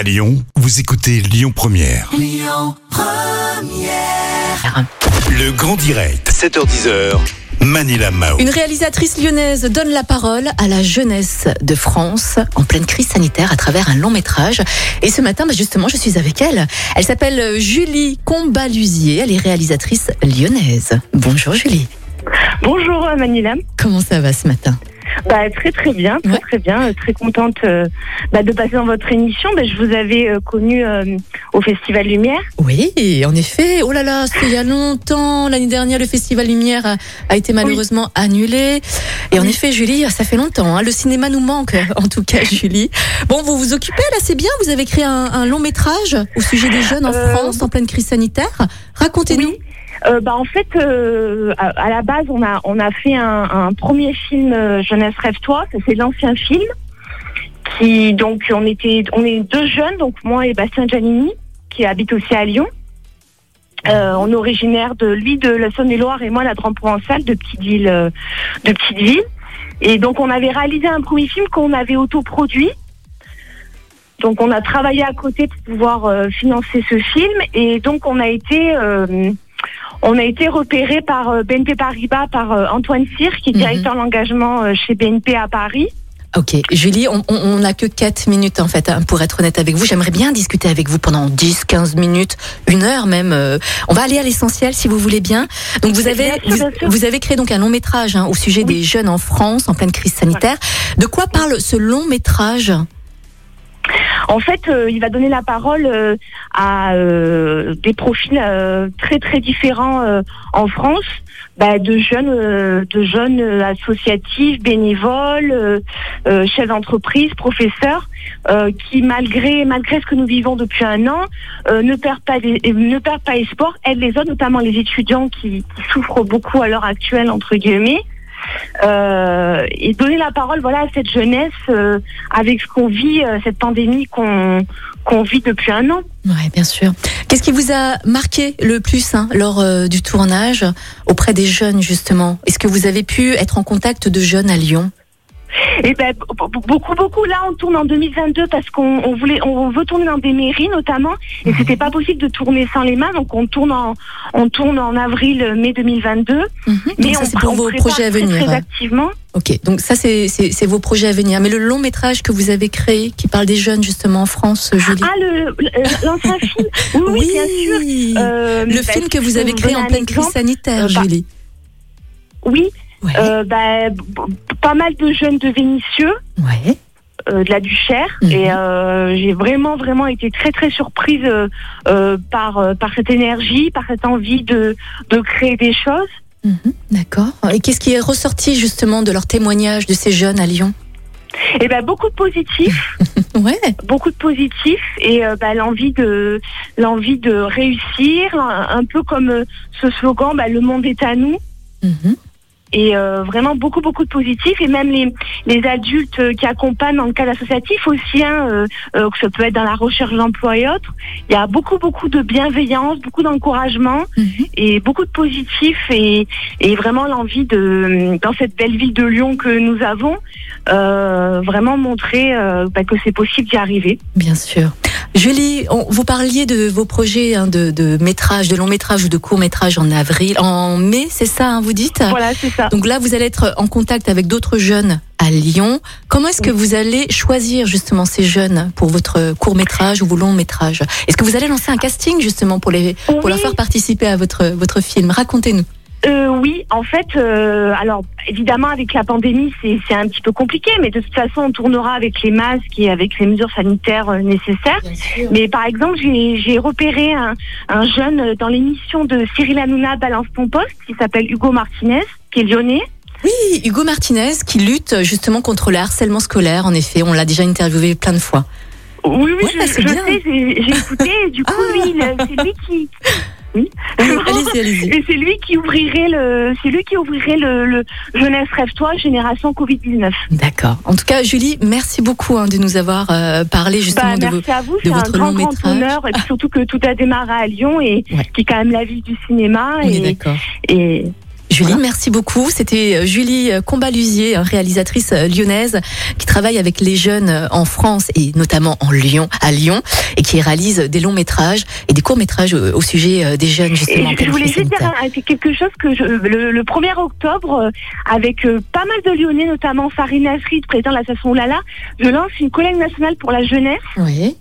À Lyon, vous écoutez Lyon Première. Le grand direct, 7h10h. Manila Mao. Une réalisatrice lyonnaise donne la parole à la jeunesse de France en pleine crise sanitaire à travers un long métrage. Et ce matin, bah, justement, je suis avec elle. Elle s'appelle Julie Combalusier. Elle est réalisatrice lyonnaise. Bonjour Julie. Bonjour Manila. Comment ça va ce matin? Bah, très très bien, très Ouais. très bien. Très contente euh, bah, de passer dans votre émission. Bah, je vous avais euh, connu euh, au Festival Lumière. Oui, en effet. Oh là là, c'était il y a longtemps. L'année dernière, le Festival Lumière a, a été malheureusement annulé. Et en effet, Julie, ça fait longtemps. hein. Le cinéma nous manque, en tout cas, Julie. Bon, vous vous occupez là, c'est bien. Vous avez créé un, un long métrage au sujet des jeunes en Euh, France en pleine crise sanitaire. Racontez-nous. Oui. Euh, bah, en fait, euh, à, à la base, on a, on a fait un, un premier film euh, Jeunesse Rêve-toi. C'est l'ancien film. Qui, donc, on était, on est deux jeunes, donc moi et Bastien Giannini, qui habite aussi à Lyon. Euh, on est originaire de lui de la Saône-et-Loire et moi la Drôme provençale de petite ville, euh, de petite ville. Et donc on avait réalisé un premier film qu'on avait autoproduit. Donc on a travaillé à côté pour pouvoir euh, financer ce film et donc on a été euh, on a été repéré par euh, BNP Paribas par euh, Antoine Cyr qui est Mhm. directeur l'engagement euh, chez BNP à Paris. Ok, Julie, on- n'a que 4 minutes en fait, hein, pour être honnête avec vous. J'aimerais bien discuter avec vous pendant 10, 15 minutes, une heure même. euh. On va aller à l'essentiel si vous voulez bien. Donc vous avez, Bien sûr, vous, bien sûr. vous avez créé donc un long métrage hein, au sujet des jeunes en France en pleine crise sanitaire. De quoi parle ce long métrage? En fait, euh, il va donner la parole euh, à euh, des profils très très différents en France, bah, de jeunes, de jeunes associatifs, bénévoles, chefs d'entreprise, professeurs, qui malgré malgré ce que nous vivons depuis un an, ne perdent pas ne perdent pas espoir, aident les autres, notamment les étudiants qui, qui souffrent beaucoup à l'heure actuelle entre guillemets. Euh, et donner la parole voilà à cette jeunesse euh, avec ce qu'on vit euh, cette pandémie qu'on qu'on vit depuis un an. Ouais, bien sûr. Qu'est-ce qui vous a marqué le plus hein, lors euh, du tournage auprès des jeunes justement? Est-ce que vous avez pu être en contact de jeunes à Lyon? Et ben beaucoup beaucoup là on tourne en 2022 parce qu'on on voulait on veut tourner dans des mairies notamment et c'était pas possible de tourner sans les mains donc on tourne en on tourne en avril euh, mai 2022 Mhm. mais Donc ça c'est pour on vos projets à très, venir. très activement. Ok, donc ça c'est c'est c'est vos projets à venir. Mais le long métrage que vous avez créé, qui parle des jeunes justement en France, Julie. Ah le le- l'ancien film oui, oui, bien sûr. Euh, Le bah, film que si vous avez créé en pleine crise sanitaire, euh, bah, Julie. Oui, Ouais. euh, bah, pas mal de jeunes de Vénissieux. ouais. euh, de la Duchère Mhm. et euh, j'ai vraiment vraiment été très très surprise euh, euh, par euh, par cette énergie, par cette envie de de créer des choses. Mhm, D'accord. Et qu'est-ce qui est ressorti justement de leur témoignage de ces jeunes à Lyon? Et ben beaucoup de positifs, Ouais. beaucoup de positifs et euh, bah, l'envie de l'envie de réussir, un, un peu comme euh, ce slogan bah, le monde est à nous. Mhm. Et euh, vraiment beaucoup beaucoup de positifs et même les les adultes euh, qui accompagnent dans le cadre associatif aussi hein, euh, euh, que ça peut être dans la recherche d'emploi et autres il y a beaucoup beaucoup de bienveillance beaucoup d'encouragement Mhm. et beaucoup de positifs et, et vraiment l'envie de dans cette belle ville de Lyon que nous avons euh, vraiment montrer euh, bah, que c'est possible d'y arriver. Bien sûr. Julie, on- vous parliez de vos projets hein, de, de métrage, de long métrage ou de court métrage en avril, en mai, c'est ça, hein, vous dites? Voilà, c'est ça. Donc là, vous allez être en contact avec d'autres jeunes à Lyon. Comment est-ce que vous allez choisir justement ces jeunes pour votre court métrage ou vos longs métrages? Est-ce que vous allez lancer un casting justement pour les pour leur faire participer à votre votre film? Racontez-nous. Euh, oui, en fait, euh, alors évidemment avec la pandémie c'est c'est un petit peu compliqué, mais de toute façon on tournera avec les masques et avec les mesures sanitaires euh, nécessaires. Mais par exemple j'ai j'ai repéré un, un jeune euh, dans l'émission de Cyril Hanouna Balance ton poste qui s'appelle Hugo Martinez, qui est lyonnais. Oui, Hugo Martinez qui lutte justement contre le harcèlement scolaire. En effet, on l'a déjà interviewé plein de fois. Oui, oui, Ouais, je, bien. sais, j'ai écouté. et Du coup, Ah. c'est lui qui. Oui. allez-y, allez-y. Et c'est lui qui ouvrirait le, c'est lui qui ouvrirait le, le jeunesse rêve-toi génération Covid 19. D'accord. En tout cas, Julie, merci beaucoup hein, de nous avoir euh, parlé justement Bah, de merci à vous, de c'est un votre grand, grand honneur. Et puis surtout que tout a démarré à Lyon et Ouais. qui est quand même la ville du cinéma. On est et, d'accord. et Julie, merci beaucoup. C'était euh, Julie Combalusier, réalisatrice euh, lyonnaise qui travaille avec les jeunes en France et notamment en Lyon, à Lyon, et qui réalise des longs métrages et des courts métrages au sujet des jeunes justement. je voulais juste dire quelque chose que je, le, 1er octobre, avec pas mal de Lyonnais, notamment Farid Nasrid, président de l'association Lala, je lance une collecte nationale pour la jeunesse. Oui.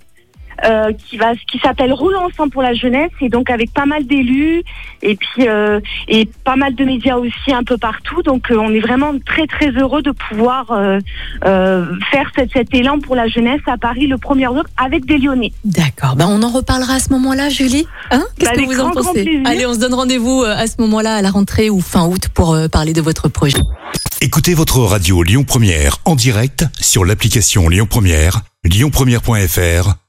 Euh, qui va qui s'appelle Roule ensemble pour la jeunesse et donc avec pas mal d'élus et puis euh, et pas mal de médias aussi un peu partout donc euh, on est vraiment très très heureux de pouvoir faire cet, cet, élan pour la jeunesse à Paris le 1er octobre avec des Lyonnais. D'accord, ben on en reparlera à ce moment-là Julie. Hein? Qu'est-ce bah, que vous en pensez? Allez, on se donne rendez-vous à ce moment-là à la rentrée ou fin août pour parler de votre projet. Écoutez votre radio Lyon Première en direct sur l'application Lyon Première, lyonpremière.fr